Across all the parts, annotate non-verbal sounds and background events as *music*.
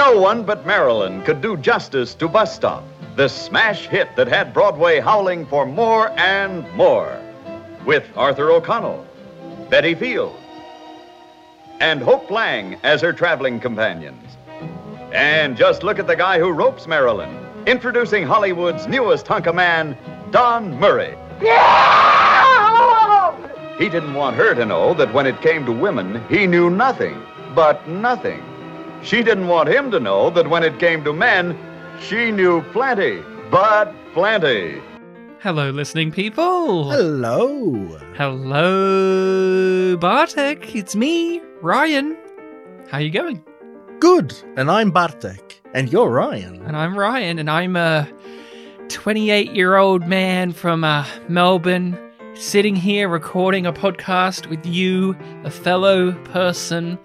No one but Marilyn could do justice to Bus Stop, the smash hit that had Broadway howling for more and more. With Arthur O'Connell, Betty Field, and Hope Lange as her traveling companions. And just look at the guy who ropes Marilyn. Introducing Hollywood's newest hunk of man, Don Murray. He didn't want her to know that when it came to women, he knew nothing, but nothing. She didn't want him to know that when it came to men, she knew plenty, but plenty. Hello, listening people. Hello. Hello, Bartek. It's me, Ryan. How are you going? Good. And I'm Bartek. And you're Ryan. And I'm Ryan, and I'm a 28 year old man from uh, Melbourne, sitting here recording a podcast with you, a fellow person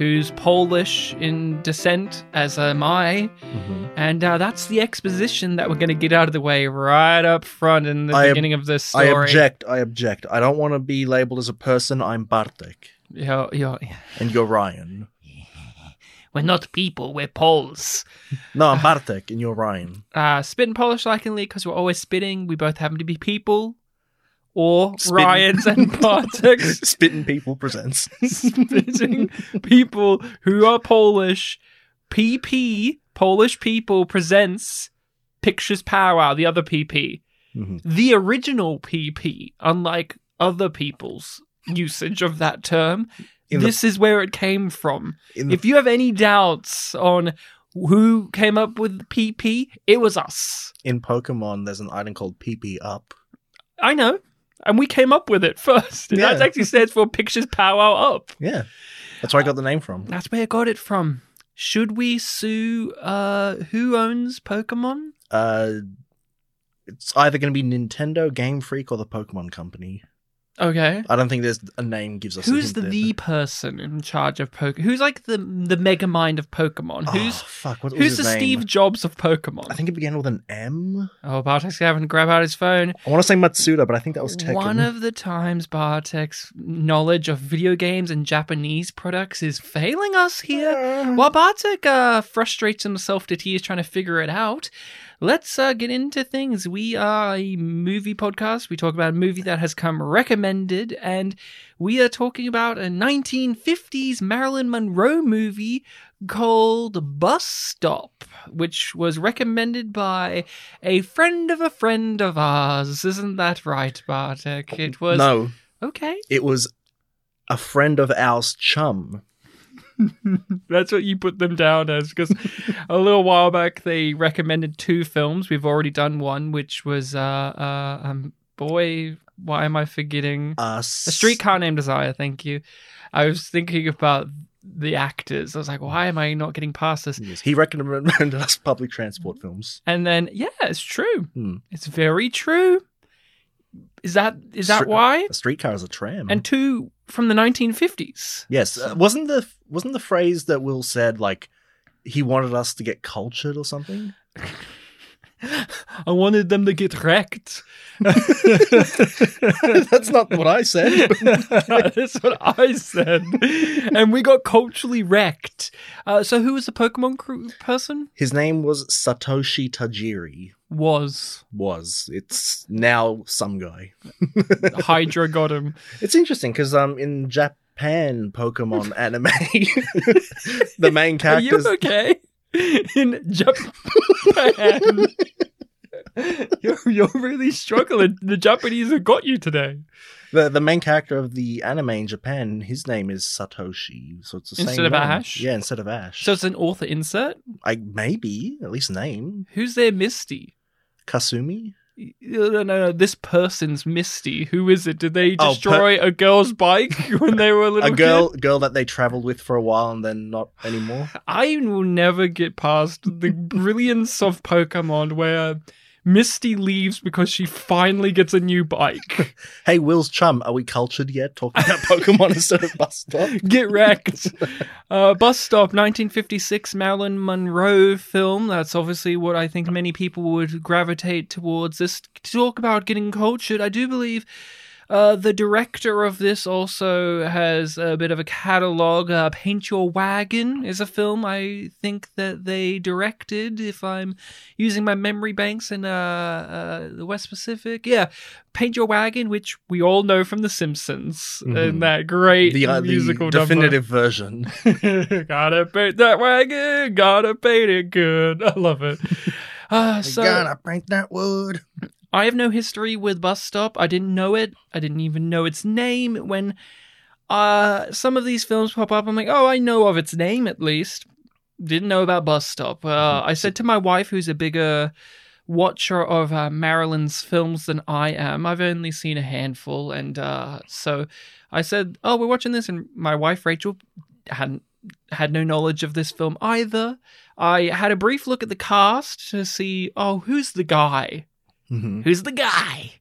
who's Polish in descent, as am I. Mm-hmm. And uh, that's the exposition that we're going to get out of the way right up front in the I ob- beginning of this story. I object. I object. I don't want to be labeled as a person. I'm Bartek. You're, you're, And you're Ryan. *laughs* we're not people, we're Poles. No, I'm Bartek. And you're Ryan. Uh, spit and Polish likingly because we're always spitting. We both happen to be people. Or. Ryan's and *laughs* Bartek's Spitting People presents. spitting people who are Polish. PP, Polish People, presents Pictures Powwow, the other PP. Mhm. The original PP, unlike other people's usage of that term, In the- this is where it came from. The, If you have any doubts on who came up with PP, it was us. in Pokemon, there's an item called PP Up. I know. And we came up with it first. Yeah. That actually stands for Pictures Powwow Up. Yeah. That's where I got the name from. That's where I got it from. Should we sue uh who owns Pokemon? Uh, it's either going to be Nintendo, Game Freak, or the Pokemon Company. Okay. I don't think there's a name gives us. a Who's the there. person in charge of Pokemon? Who's like the the mega mind of Pokemon? Oh, Who's fuck? What who's the name? Steve Jobs of Pokemon? I think it began with an M. oh, Bartek's having to grab out his phone. I want to say Matsuda, but I think that was Tekken. One of the times Bartek's knowledge of video games and Japanese products is failing us here. While Bartek uh, frustrates himself to tears trying to figure it out, let's uh, get into things. We are a movie podcast. We talk about a movie that has come recommended, and we are talking about a 1950s Marilyn Monroe movie called Bus Stop, which was recommended by a friend of a friend of ours. Isn't that right, Bartek? It was. No, Okay. it was a friend of ours, Chum. *laughs* That's what you put them down as because a little while back they recommended two films. We've already done one, which was uh uh um boy, why am I forgetting? Us. A Streetcar Named Desire. Thank you. I was thinking about the actors. I was like, why am I not getting past this? Yes, he recommended *laughs* us public transport films. And then yeah, it's true. Hmm. It's very true. Is that is that Stre- why? A streetcar is a tram. And two from the 1950s. yes, uh, wasn't the wasn't the phrase that Will said like he wanted us to get cultured or something? *laughs* I wanted them to get wrecked. *laughs* That's not what I said. *laughs* That's what I said. And we got culturally wrecked. Uh, so, who was the Pokemon crew person? His name was Satoshi Tajiri. Was Was it's now some guy. *laughs* Hydra got him? It's interesting because um in Japan Pokemon anime, the main characters. Are you characters okay? *laughs* In Japan, *laughs* you're, you're really struggling. The Japanese have got you today. the, the main character of the anime in Japan, his name is Satoshi, so it's the Instead same of name. Ash? Yeah, instead of Ash. So it's an author insert. I maybe at least name Who's their Misty? Kasumi. No, no, no. This person's Misty. Who is it? Did they Oh, per- destroy a girl's bike *laughs* when they were a little a girl kid? girl that they traveled with for a while and then not anymore. I will never get past the brilliance of Pokemon where Misty leaves because she finally gets a new bike. *laughs* Hey, Will's chum, are we cultured yet? Talking about Pokemon instead of bus stop. *laughs* Get wrecked. Uh, Bus Stop, 1956 Marilyn Monroe film. That's obviously what I think many people would gravitate towards this. Talk about getting cultured, I do believe Uh, the director of this also has a bit of a catalog. Uh, Paint Your Wagon is a film I think that they directed, if I'm using my memory banks in uh, uh, the West Pacific. Yeah, Paint Your Wagon, which we all know from The Simpsons, Mhm. and that great The, uh, the musical number. definitive version. *laughs* gotta paint that wagon, gotta paint it good. I love it. *laughs* Uh, so Gotta paint that wood. I have no history with Bus Stop. I didn't know it. I didn't even know its name. When uh, some of these films pop up, I'm like, oh, I know of its name at least. Didn't know about Bus Stop. Uh, I said to my wife, who's a bigger watcher of uh, Marilyn's films than I am, I've only seen a handful. And uh, so I said, oh, we're watching this. And my wife, Rachel, hadn't had no knowledge of this film either. I had a brief look at the cast to see, oh, who's the guy? Mhm. who's the guy?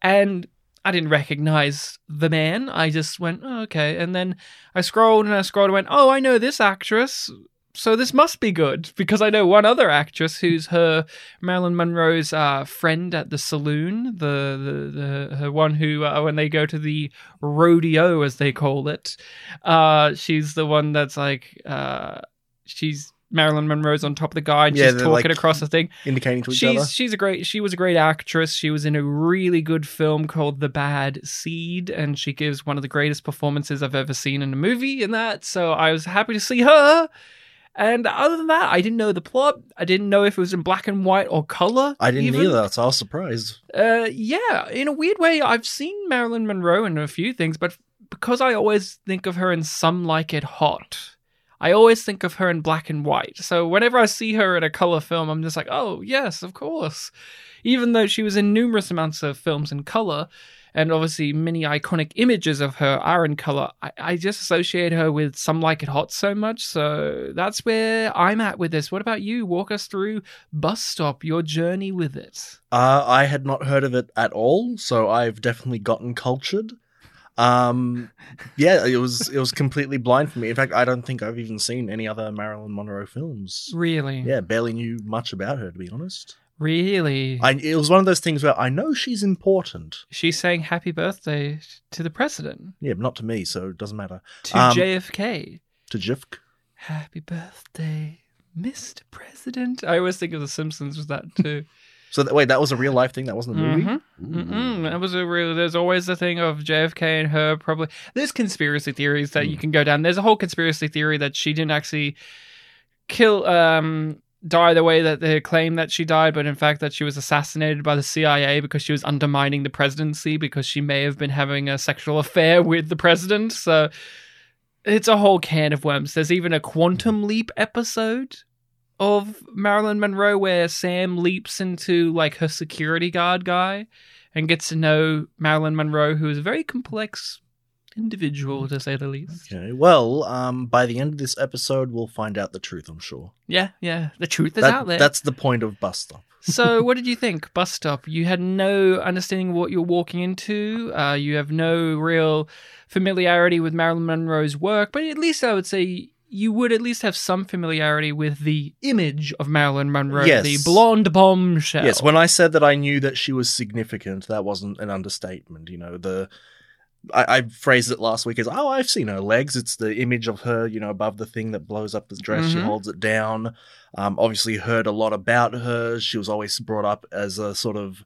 And I didn't recognize the man. I just went, oh, okay. And then I scrolled and I scrolled and went, oh, I know this actress. So this must be good because I know one other actress who's her Marilyn Monroe's uh, friend at the saloon, the the, the her one who uh, when they go to the rodeo as they call it, uh, she's the one that's like uh, she's Marilyn Monroe's on top of the guy and Yeah, she's talking like- across the thing Indicating to each she's other. she's a great she was a great actress. She was in a really good film called The Bad Seed, and she gives one of the greatest performances I've ever seen in a movie in that. So I was happy to see her. And other than that, I didn't know the plot. I didn't know if it was in black and white or color. I didn't even. either, so I was surprised. Uh, yeah, in a weird way, I've seen Marilyn Monroe in a few things, but because I always think of her in Some Like It Hot, I always think of her in black and white. So whenever I see her in a color film, I'm just like, oh, yes, of course. Even though she was in numerous amounts of films in color, and obviously many iconic images of her are in color, I, I just associate her with Some Like It Hot so much. So that's where I'm at with this. What about you? Walk us through Bus Stop, your journey with it. Uh, I had not heard of it at all, so I've definitely gotten cultured. Um, yeah, it was it was completely blind for me. In fact, I don't think I've even seen any other Marilyn Monroe films. Really? Yeah, barely knew much about her to be honest. Really? I it was one of those things where I know she's important. She's saying happy birthday to the president, Yeah, but not to me, so it doesn't matter. to Um, JFK. To JFK. Happy birthday, Mr. President. I always think of The Simpsons with that too. *laughs* So that, wait, that was a real life thing. That wasn't a movie. Mhm. Mm-mm. That was a real. There's always the thing of JFK and her. Probably there's conspiracy theories that you can go down. There's a whole conspiracy theory that she didn't actually kill, um, die the way that they claim that she died, but in fact that she was assassinated by the CIA because she was undermining the presidency because she may have been having a sexual affair with the president. So it's a whole can of worms. There's even a quantum leap episode of Marilyn Monroe where Sam leaps into like her security guard guy and gets to know Marilyn Monroe, who is a very complex individual to say the least. Okay. Well, um, by the end of this episode, we'll find out the truth. I'm sure. Yeah, yeah. The truth is That- out there. That's the point of Bus Stop. so, *laughs* what did you think, Bus Stop? You had no understanding of what you're walking into. Uh, you have no real familiarity with Marilyn Monroe's work, but at least I would say you would at least have some familiarity with the image of Marilyn Monroe, Yes. the blonde bombshell. Yes, when I said that I knew that she was significant, that wasn't an understatement. You know, the I, I phrased it last week as, "Oh, I've seen her legs." It's the image of her, you know, above the thing that blows up the dress. She Mhm. holds it down. Um, obviously, heard a lot about her. She was always brought up as a sort of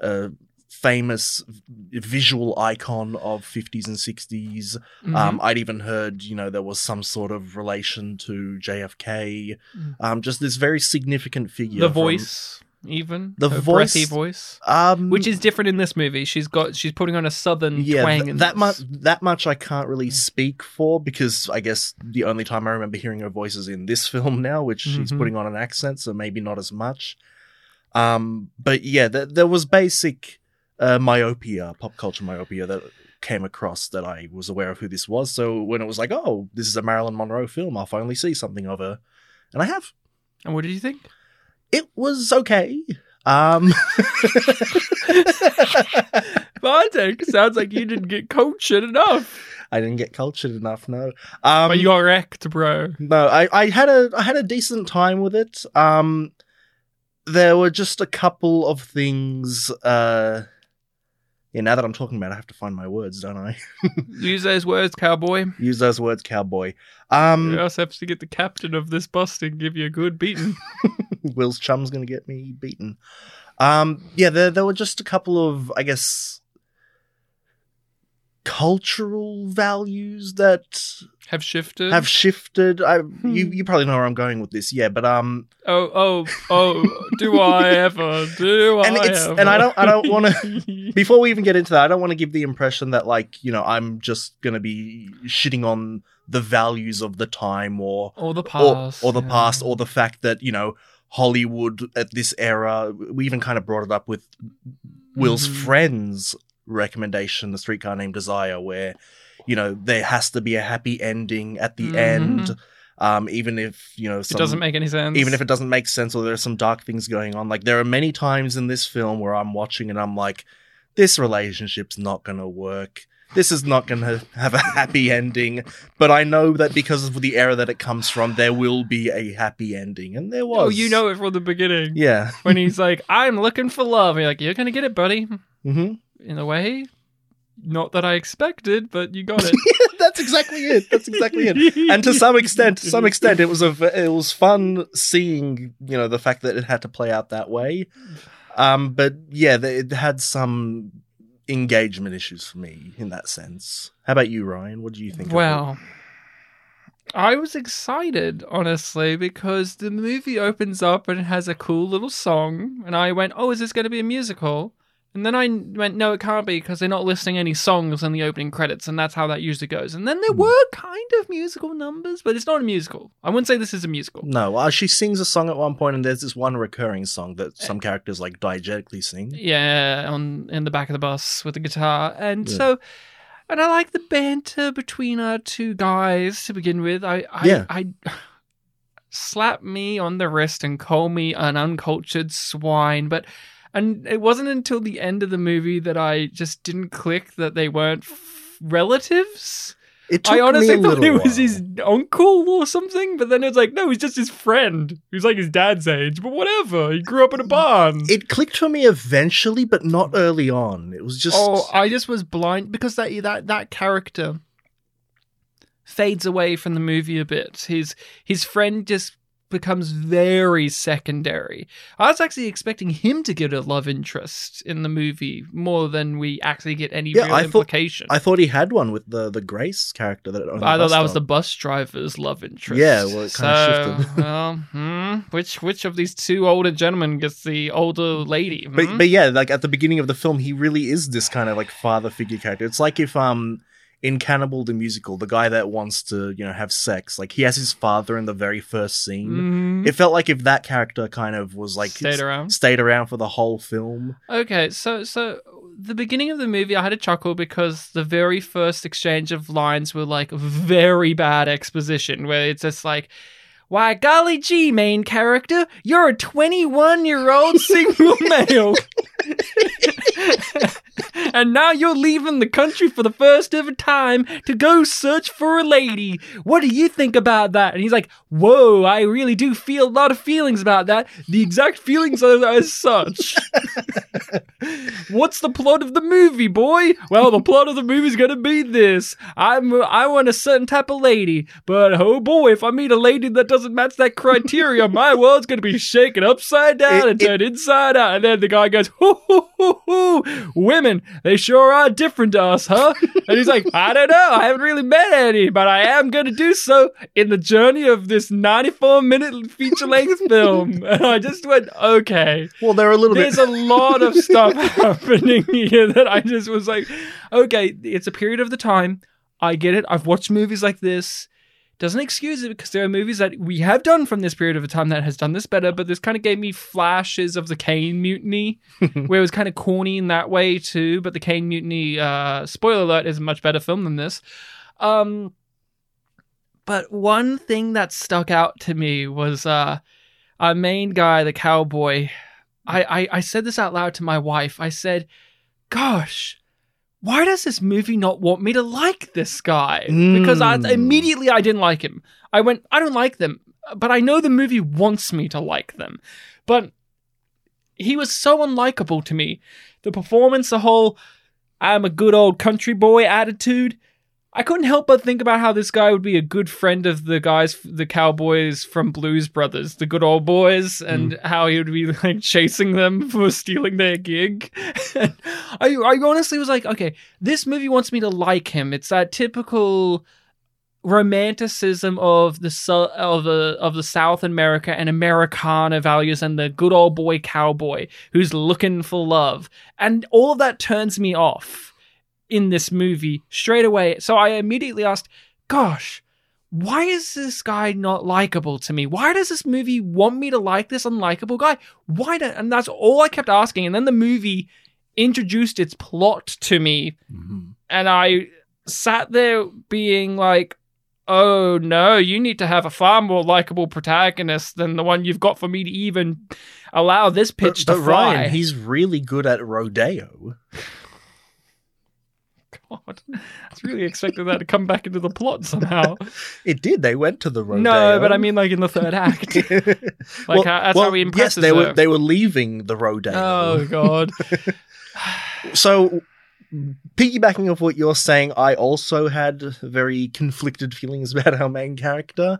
uh, famous visual icon of 50s and 60s. Mhm. Um, I'd even heard, you know, there was some sort of relation to JFK. Mm. Um, just this very significant figure. the from- voice, even The voice- breathy voice, um, which is different in this movie. She's got she's putting on a southern yeah, twang. th- that much. That much I can't really speak for because I guess the only time I remember hearing her voice is in this *laughs* film now, which she's Mhm. putting on an accent, so maybe not as much. Um, but yeah, th- there was basic uh, myopia, pop culture myopia that came across that I was aware of who this was. So when it was like, oh, this is a Marilyn Monroe film, I'll finally see something of her, and I have. And what did you think? It was okay. Um, *laughs* Bartek, sounds like you didn't get cultured enough. I didn't get cultured enough. No, um, but you got wrecked, bro. No, I, I had a I had a decent time with it. Um there were just a couple of things uh Yeah, now that I'm talking about it, I have to find my words, don't I? *laughs* Use those words, cowboy. Use those words, cowboy. Um, You also have to get the captain of this bus to give you a good beating. *laughs* Will's chum's gonna get me beaten. Um, yeah, there there were just a couple of, I guess, cultural values that have shifted. have shifted. I Hmm. you you probably know where I'm going with this, yeah. But um, oh, oh, oh! Do I ever? Do *laughs* And I it's- ever? and I don't- I don't wanna- *laughs* before we even get into that, I don't want to give the impression that like you know I'm just gonna be shitting on the values of the time or or the past, or the yeah. past or the fact that you know Hollywood at this era. We even kind of brought it up with Will's Mhm. friends recommendation, The Streetcar Named Desire, where you know there has to be a happy ending at the Mhm. end, um, even if you know It doesn't make any sense. even if it doesn't make sense or there are some dark things going on. Like there are many times in this film where I'm watching and I'm like, this relationship's not gonna work. This is not going to have a happy ending, but I know that because of the era that it comes from, there will be a happy ending, and there was. Oh, you know it from the beginning. yeah. When he's like, "I'm looking for love," and you're like, "You're gonna get it, buddy." hmm In a way, not that I expected, but you got it. *laughs* That's exactly it. That's exactly it. And to some extent, to some extent, it was a it was fun seeing you know the fact that it had to play out that way. Um, but yeah, it had some engagement issues for me in that sense. How about you, Ryan? What do you think? of it? Well, I was excited, honestly, because the movie opens up and it has a cool little song, and I went, "Oh, is this going to be a musical?" And then I went, "No, it can't be because they're not listing any songs in the opening credits, and that's how that usually goes." And then there Hmm. were kind of musical numbers, but it's not a musical. I wouldn't say this is a musical. no, uh, she sings a song at one point, and there's this one recurring song that some characters like diegetically sing. Yeah, on in the back of the bus with the guitar, and Yeah. so, and I like the banter between our two guys to begin with. I, I, Yeah. I, *sighs* slap me on the wrist and call me an uncultured swine, but, and it wasn't until the end of the movie that I just didn't click that they weren't f- relatives. It took I honestly me a thought it was while. his uncle or something, but then it's like, no, he's just his friend who's like his dad's age, but whatever. He grew up in a barn. It clicked for me eventually, but not early on. It was just Oh, I just was blind because that that that character fades away from the movie a bit. His his friend just becomes very secondary. I was actually expecting him to get a love interest in the movie more than we actually get any Yeah, real I thought- I thought he had one with the the Grace character that. I thought that was the bus driver's love interest. Yeah, well, it kinda so, shifted. *laughs* *laughs* well, hmm, which which of these two older gentlemen gets the older lady? But hmm? but yeah, like at the beginning of the film, he really is this kind of like father figure character. It's like if um in Cannibal the musical, the guy that wants to you know have sex, like he has his father in the very first scene. Mhm. It felt like if that character kind of was like Stayed around. stayed around for the whole film. Okay, so so the beginning of the movie, I had a chuckle because the very first exchange of lines were like very bad exposition, where it's just like, "Why, golly gee, main character, you're a 21 year old single *laughs* male." *laughs* and now you're leaving the country for the first ever time to go search for a lady. What do you think about that? And he's like, Whoa, I really do feel a lot of feelings about that. The exact feelings are as such. *laughs* What's the plot of the movie, boy? Well, the plot of the movie is gonna be this. I'm I want a certain type of lady, but oh boy, if I meet a lady that doesn't match that criteria, my world's gonna be shaken upside down It- and it- turned inside out. And then the guy goes, hoo, hoo, hoo, hoo. Women, they sure are different to us, huh? And he's like, I don't know, I haven't really met any, but I am gonna do so in the journey of this 94 minute feature length *laughs* film. And I just went, okay. Well, they're a little bit There's bit. a lot of stuff *laughs* happening here that I just was like, okay, it's a period of the time. I get it. I've watched movies like this. Doesn't excuse it because there are movies that we have done from this period of a time that has done this better, but this kind of gave me flashes of the Caine Mutiny, *laughs* where it was kind of corny in that way too. But the Caine Mutiny, uh, spoiler alert, is a much better film than this. Um, but one thing that stuck out to me was uh, our main guy, the cowboy. I, I, I said this out loud to my wife. I said, Gosh, why does this movie not want me to like this guy? Because I, Mm. immediately I didn't like him. I went, I don't like them, but I know the movie wants me to like them. But he was so unlikable to me. The performance, the whole I'm a good old country boy attitude. I couldn't help but think about how this guy would be a good friend of the guys, the cowboys from Blues Brothers, the good old boys, mm. and how he would be like chasing them *laughs* for stealing their gig. *laughs* I, I honestly was like, okay, this movie wants me to like him. It's that typical romanticism of the of the of the South America and Americana values and the good old boy cowboy who's looking for love, and all of that turns me off in this movie straight away. So I immediately asked, "Gosh." Why is this guy not likable to me? Why does this movie want me to like this unlikable guy? Why don't, and that's all I kept asking. And then the movie introduced its plot to me Mhm. and I sat there being like, "Oh no, you need to have a far more likable protagonist than the one you've got for me to even allow this pitch but, to but fly." Ryan, he's really good at rodeo. God, I was really expecting that to come back into the plot somehow. *laughs* It did. They went to the rodeo. no, but I mean, like in the third act. *laughs* like how- that's how he Yes, impresses they were they were leaving the rodeo. oh God. *laughs* So, piggybacking off what you're saying, I also had very conflicted feelings about our main character.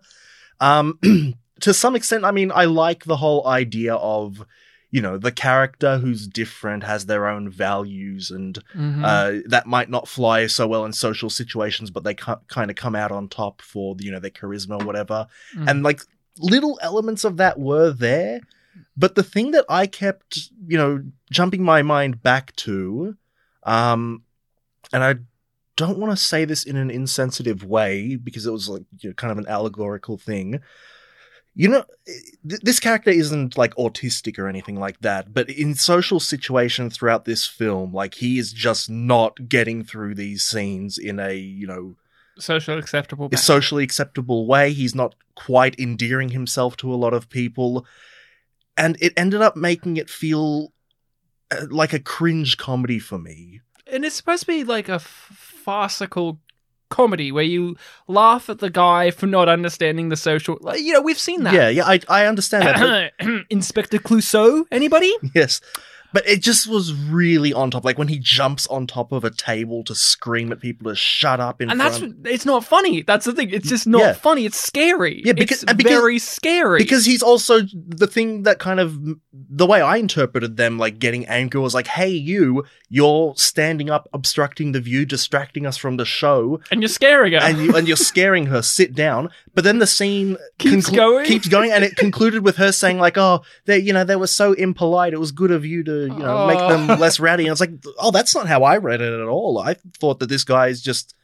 Um, *clears throat* to some extent, I mean, I like the whole idea of, you know, the character who's different has their own values and Mhm. uh, that might not fly so well in social situations, but they kind of come out on top for you know their charisma or whatever. Mhm. And like little elements of that were there, but the thing that I kept you know jumping my mind back to, um, and I don't want to say this in an insensitive way because it was like you know, kind of an allegorical thing. You know, th- this character isn't like autistic or anything like that, but in social situations throughout this film, like he is just not getting through these scenes in a, you know, social acceptable. a socially acceptable way. He's not quite endearing himself to a lot of people. And it ended up making it feel uh, like a cringe comedy for me. and it's supposed to be like a f- farcical comedy where you laugh at the guy for not understanding the social. You know, we've seen that. Yeah, yeah, I, I understand that. but- *coughs* Inspector Clouseau. Anybody? yes. But it just was really on top. Like when he jumps on top of a table to scream at people to shut up in and that's it's not funny. That's the thing. It's just not Yeah. funny. It's scary. Yeah, because- it's because- very scary. because he's also the thing that kind of the way I interpreted them, like getting angry was like, "Hey, you, you're standing up, obstructing the view, distracting us from the show, and you're scaring her. and you and you're scaring her. Sit down." But then the scene *laughs* Keeps going? keeps going, and it concluded with her saying, "Like, oh, they, you know, they were so impolite. It was good of you to, you know, make Oh. them less rowdy." And it's like, "Oh, that's not how I read it at all. I thought that this guy is just."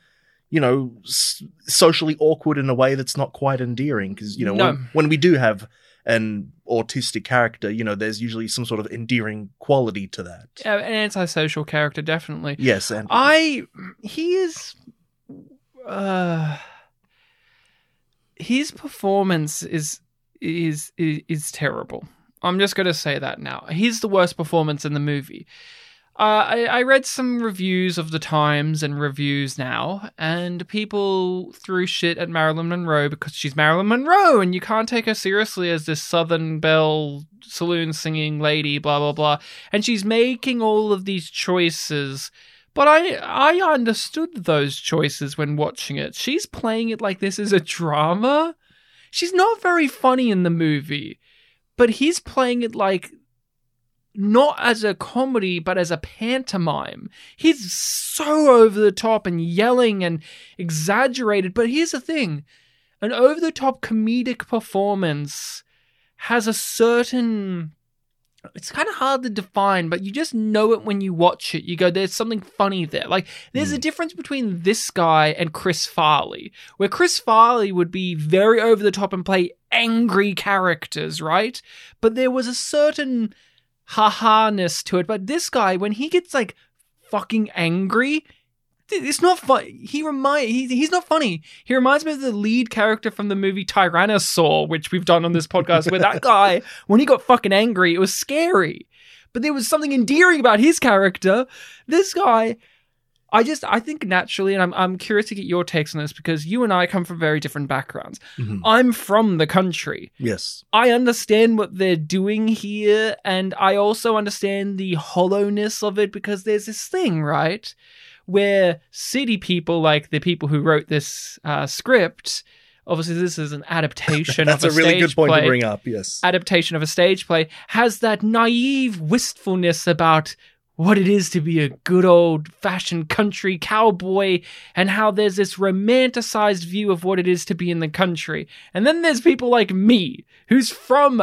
You know, s- socially awkward in a way that's not quite endearing. Because you know, No. when, when we do have an autistic character, you know, there's usually some sort of endearing quality to that. Yeah, an antisocial character, definitely. Yes, and I he is uh his performance is is is, is terrible. I'm just going to say that now. He's the worst performance in the movie. Uh, I, I read some reviews of the Times and reviews now, and people threw shit at Marilyn Monroe because she's Marilyn Monroe, and you can't take her seriously as this Southern Belle saloon singing lady, blah blah blah. And she's making all of these choices but I I understood those choices when watching it. She's playing it like this is a drama. She's not very funny in the movie, but he's playing it like not as a comedy but as a pantomime. He's so over the top and yelling and exaggerated, but here's the thing. An over the top comedic performance has a certain it's kind of hard to define, but you just know it when you watch it. You go, there's something funny there. Like, there's a hmm. difference between this guy and Chris Farley, where Chris Farley would be very over the top and play angry characters, right? But there was a certain ha-ha-ness to it. But this guy, when he gets like fucking angry, it's not fun. He remind he, he's not funny. He reminds me of the lead character from the movie Tyrannosaur, which we've done on this podcast, where that *laughs* guy, when he got fucking angry, it was scary. But there was something endearing about his character. This guy, I just I think naturally, and I'm I'm curious to get your takes on this because you and I come from very different backgrounds. Mhm. I'm from the country. Yes. I understand what they're doing here, and I also understand the hollowness of it because there's this thing, right? Where city people, like the people who wrote this uh, script, obviously this is an adaptation *laughs* That's of a a, really good point play, to bring up. Yes. adaptation of a stage play, has that naive wistfulness about what it is to be a good old fashioned country cowboy and how there's this romanticized view of what it is to be in the country. And then there's people like me who's from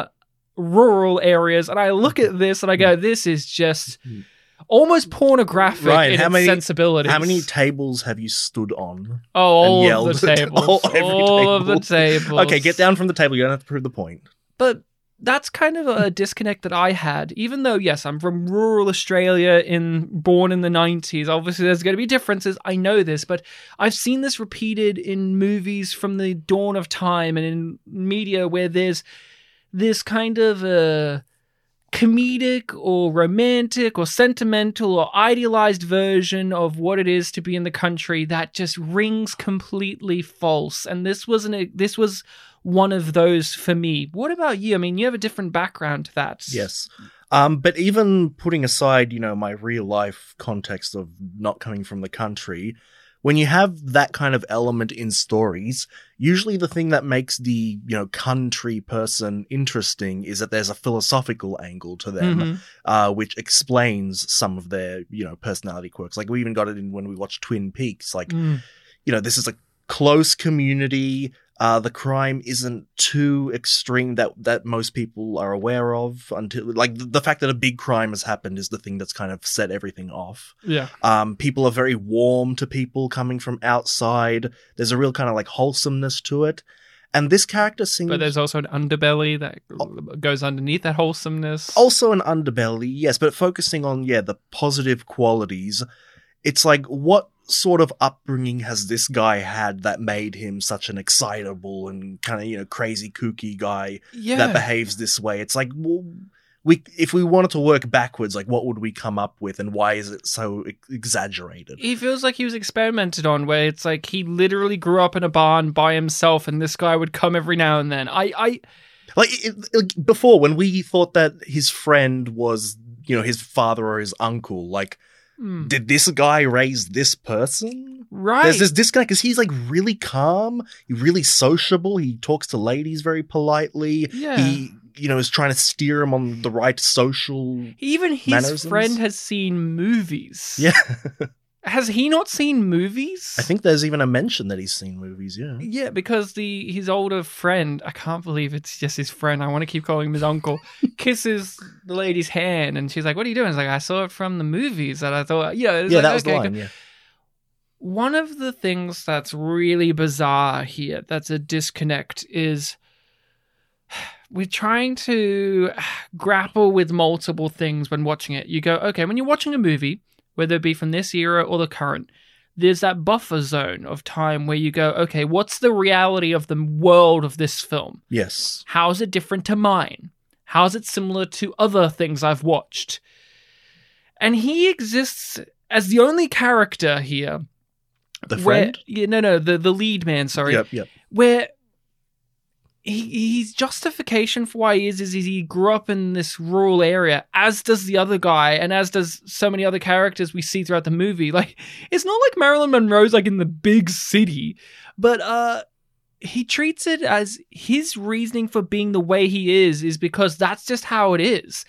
rural areas and I look at this and I go, mm-hmm. this is just mm-hmm. almost pornographic Ryan, in how its many- sensibilities. How many tables have you stood on? Oh, all of the *laughs* tables. All- all of the table. tables. *laughs* Okay, get down from the table. You don't have to prove the point. but that's kind of a disconnect that I had. Even though, yes, I'm from rural Australia, in born in the '90s. Obviously, there's going to be differences. I know this, but I've seen this repeated in movies from the dawn of time and in media where there's this kind of uh, comedic or romantic or sentimental or idealized version of what it is to be in the country that just rings completely false. And this wasn't. This was one of those for me. What about you? I mean, you have a different background to that. Yes. Um, but even putting aside, you know, my real life context of not coming from the country, when you have that kind of element in stories, usually the thing that makes the, you know, country person interesting is that there's a philosophical angle to them, Mhm. uh, which explains some of their, you know, personality quirks. Like we even got it in when we watched Twin Peaks. Like, Mm. you know, this is a close community. Uh, the crime isn't too extreme that that most people are aware of until like the, the fact that a big crime has happened is the thing that's kind of set everything off. Yeah. Um, people are very warm to people coming from outside. There's a real kind of like wholesomeness to it, and this character seems But there's also an underbelly that goes underneath that wholesomeness. also an underbelly, yes, but focusing on yeah the positive qualities. It's like what sort of upbringing has this guy had that made him such an excitable and kind of you know crazy kooky guy yeah. that behaves this way? It's like well, we if we wanted to work backwards, like what would we come up with, and why is it so ex- exaggerated? he feels like he was experimented on where it's like he literally grew up in a barn by himself and this guy would come every now and then. I I Like it, it- before, when we thought that his friend was you know his father or his uncle, like hmm, did this guy raise this person? right. There's this disconnect because he's like really calm, really sociable. He talks to ladies very politely. yeah. He, you know, is trying to steer him on the right social. Even his mannerisms? friend has seen movies. Yeah, *laughs* Has he not seen movies? I think there's even a mention that he's seen movies. Yeah, Yeah, because the his older friend, I can't believe it's just his friend. I want to keep calling him his uncle. *laughs* kisses the lady's hand, and she's like, "What are you doing?" It's like, "I saw it from the movies." that I thought, yeah, it's yeah, like, that was the line. Yeah, One of the things that's really bizarre here, that's a disconnect, is *sighs* we're trying to *sighs* grapple with multiple things when watching it. You go, okay, when you're watching a movie, whether it be from this era or the current, there's that buffer zone of time where you go, okay, what's the reality of the world of this film? yes, How is it different to mine? How is it similar to other things I've watched? And he exists as the only character here the where- friend. yeah, no, no, the the lead man. Sorry, Yep, yep. where he, his justification for why he is is he grew up in this rural area, as does the other guy, and as does so many other characters we see throughout the movie. *laughs* Like it's not like Marilyn Monroe's like in the big city, but uh. He treats it as his reasoning for being the way he is is because that's just how it is,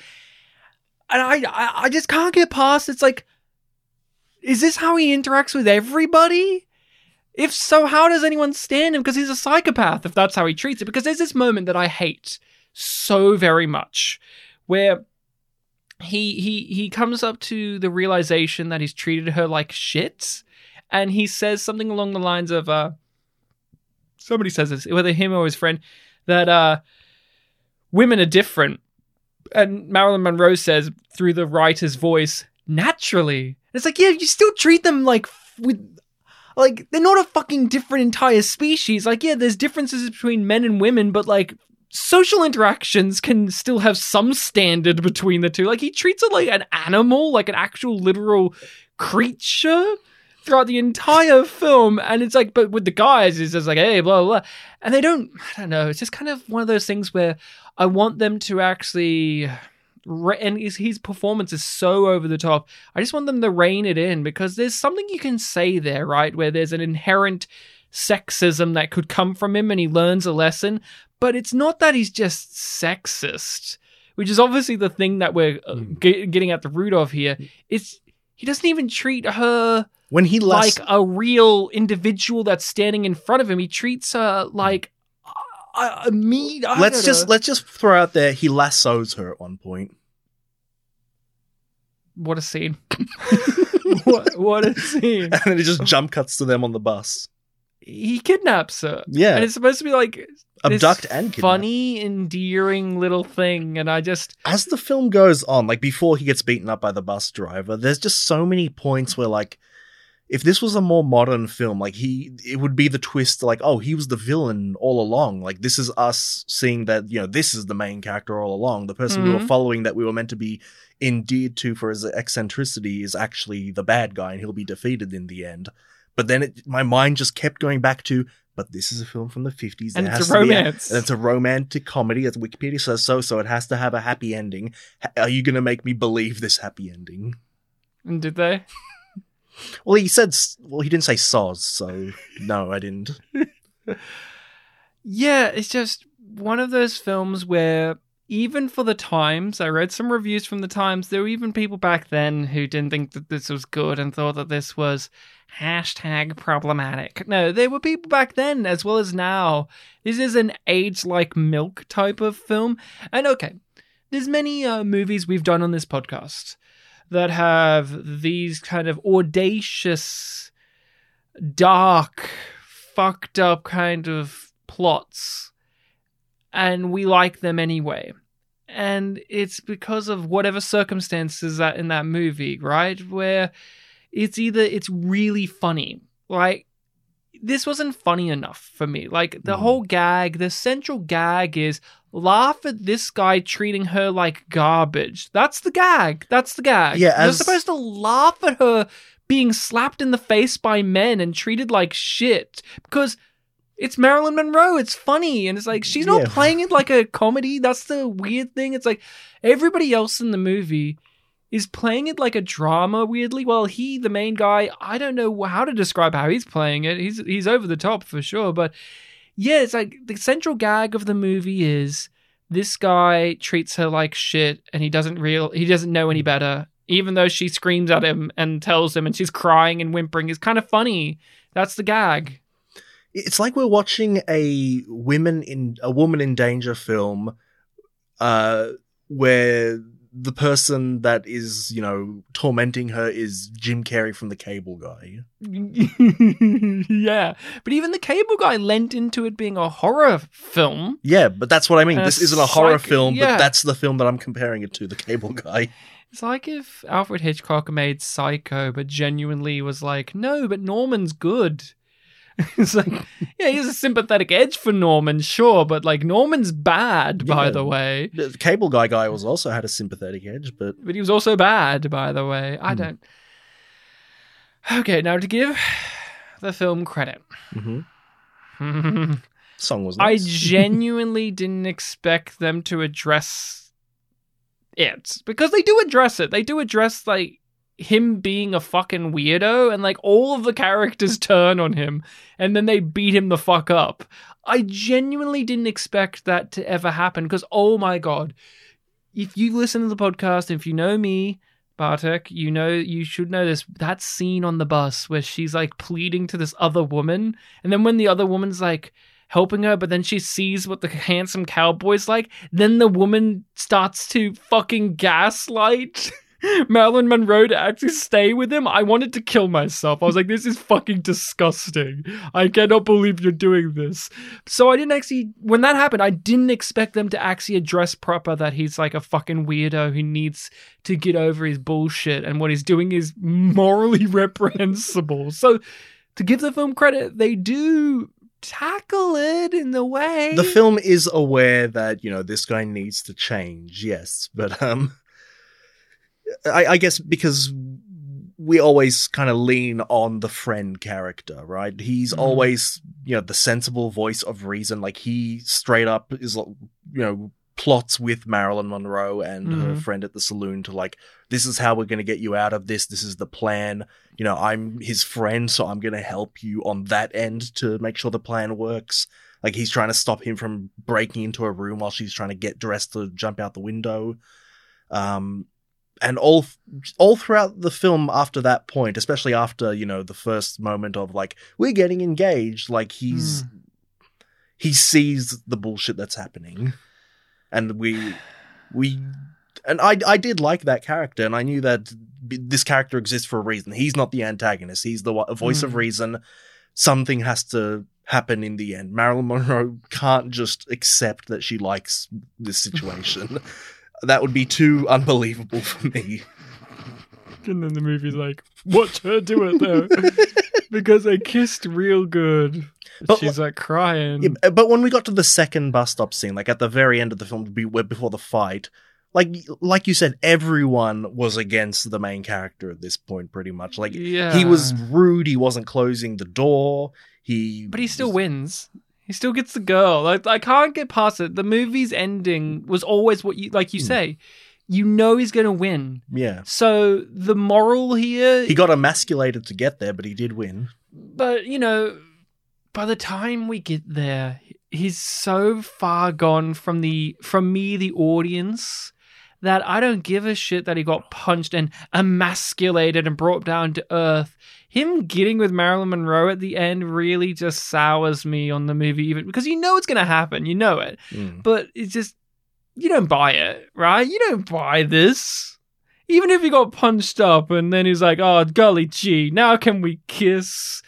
and I, I, I just can't get past. It's like, is this how he interacts with everybody? If so, how does anyone stand him? Because he's a psychopath if that's how he treats it. Because there's this moment that I hate so very much where he he he comes up to the realization that he's treated her like shit and he says something along the lines of uh somebody says this whether him or his friend that uh women are different and Marilyn Monroe says through the writer's voice naturally it's like yeah you still treat them like with like they're not a fucking different entire species like yeah there's differences between men and women but like social interactions can still have some standard between the two like he treats it like an animal like an actual literal creature throughout the entire film. And it's like, but with the guys, it's just like, hey, blah, blah, blah. And they don't, I don't know, it's just kind of one of those things where I want them to actually. And his, his performance is so over the top. I just want them to rein it in because there's something you can say there, right? Where there's an inherent sexism that could come from him and he learns a lesson. But it's not that he's just sexist, which is obviously the thing that we're uh, Mm. ge- getting at the root of here. It's he doesn't even treat her When he last, like a real individual that's standing in front of him. He treats her like a, a me. I let's just know. let's just throw out there he lassos her at one point. what a scene. *laughs* *laughs* what, what a scene. And then it just jump cuts to them on the bus. He kidnaps her. Yeah. And it's supposed to be like this Abduct and kidnap. funny, endearing little thing. And I just As the film goes on, like before he gets beaten up by the bus driver, there's just so many points where like if this was a more modern film, like he it would be the twist like, oh, he was the villain all along. Like this is us seeing that, you know, this is the main character all along. The person we were Mhm. following that we were meant to be endeared to for his eccentricity is actually the bad guy and he'll be defeated in the end. But then it, my mind just kept going back to, but this is a film from the 50s. and it's a romance. and it's a romantic comedy, as Wikipedia says so, so it has to have a happy ending. H- Are you going to make me believe this happy ending? and did they? Well, he said, well, he didn't say soz, so *laughs* no, I didn't. Yeah, it's just one of those films where even for the times, I read some reviews from the times, there were even people back then who didn't think that this was good and thought that this was hashtag problematic. No, there were people back then as well as now. This is an age like milk type of film. And okay, there's many uh, movies we've done on this podcast that have these kind of audacious, dark, fucked up kind of plots, and we like them anyway. And it's because of whatever circumstances that in that movie, right? Where it's either it's really funny, like this wasn't funny enough for me. Like the Mhm. whole gag, the central gag is laugh at this guy treating her like garbage. That's the gag. That's the gag. Yeah, You're supposed to laugh at her being slapped in the face by men and treated like shit because it's Marilyn Monroe. It's funny. And it's like, she's not Yeah. playing it like a comedy. That's the weird thing. It's like everybody else in the movie is playing it like a drama weirdly. Well, he, the main guy, I don't know how to describe how he's playing it. He's, he's over the top for sure. But yeah, it's like the central gag of the movie is this guy treats her like shit and he doesn't real, he doesn't know any better. Even though she screams at him and tells him and she's crying and whimpering is kind of funny. That's the gag. It's like we're watching a women in a woman in danger film, uh, where the person that is you know tormenting her is Jim Carrey from The Cable Guy. *laughs* yeah. But even the cable guy lent into it being a horror film. Yeah, but that's what I mean. Uh, this isn't a horror psych- film, yeah. but that's the film that I'm comparing it to. The Cable Guy. It's like if Alfred Hitchcock made Psycho, but genuinely was like, no, but Norman's good. *laughs* it's like, yeah, he has a sympathetic edge for Norman, sure, but like Norman's bad, by Yeah. the way. The Cable Guy guy was also had a sympathetic edge, but But he was also bad, by the way. I Hmm. don't. Okay, now to give the film credit. mhm. *laughs* song was I *laughs* genuinely didn't expect them to address it because they do address it. They do address like him being a fucking weirdo and like all of the characters *laughs* turn on him and then they beat him the fuck up. I genuinely didn't expect that to ever happen because oh my god. If you listen to the podcast, if you know me, Bartek, you know you should know this. That scene on the bus where she's like pleading to this other woman, and then when the other woman's like helping her, but then she sees what the handsome cowboy's like, then the woman starts to fucking gaslight *laughs* *laughs* Marilyn Monroe to actually stay with him. I wanted to kill myself. I was like, this is fucking disgusting. I cannot believe you're doing this. So I didn't actually, when that happened, I didn't expect them to actually address proper that he's like a fucking weirdo who needs to get over his bullshit and what he's doing is morally *laughs* reprehensible. So to give the film credit, they do tackle it in the way. the film is aware that you know this guy needs to change yes but um i, I guess because we always kind of lean on the friend character, right? He's Mhm. always, you know, the sensible voice of reason. Like he straight up is, you know, plots with Marilyn Monroe and her Mhm. friend at the saloon to like, this is how we're going to get you out of this. This is the plan. You know, I'm his friend, so I'm going to help you on that end to make sure the plan works. Like he's trying to stop him from breaking into a room while she's trying to get dressed to jump out the window. Um, and all all throughout the film after that point, especially after you know the first moment of like we're getting engaged, like he's he sees the bullshit that's happening, and we we and I I did like that character, and I knew that this character exists for a reason. He's not the antagonist; he's the voice of Mm. reason. Something has to happen in the end. Marilyn Monroe can't just accept that she likes this situation. *laughs* that would be too unbelievable for me. And then the movie's like, watch her do it though. *laughs* because they kissed real good. But She's like crying. Yeah, but when we got to the second bus stop scene, like at the very end of the film, before the fight, like like you said, everyone was against the main character at this point, pretty much. Like yeah. he was rude. He wasn't closing the door. He, But he still was- wins. He still gets the girl. Like I can't get past it. The movie's ending was always what you like you Hmm. say. You know he's gonna win. Yeah, So the moral here he got emasculated to get there, but he did win. but you know, by the time we get there, he's so far gone from the from me, the audience, that I don't give a shit that he got punched and emasculated and brought down to earth. Him getting with Marilyn Monroe at the end really just sours me on the movie, even because you know it's gonna happen, you know it, Mm. but it's just you don't buy it, right? You don't buy this. Even if he got punched up and then he's like, oh, golly gee, now can we kiss?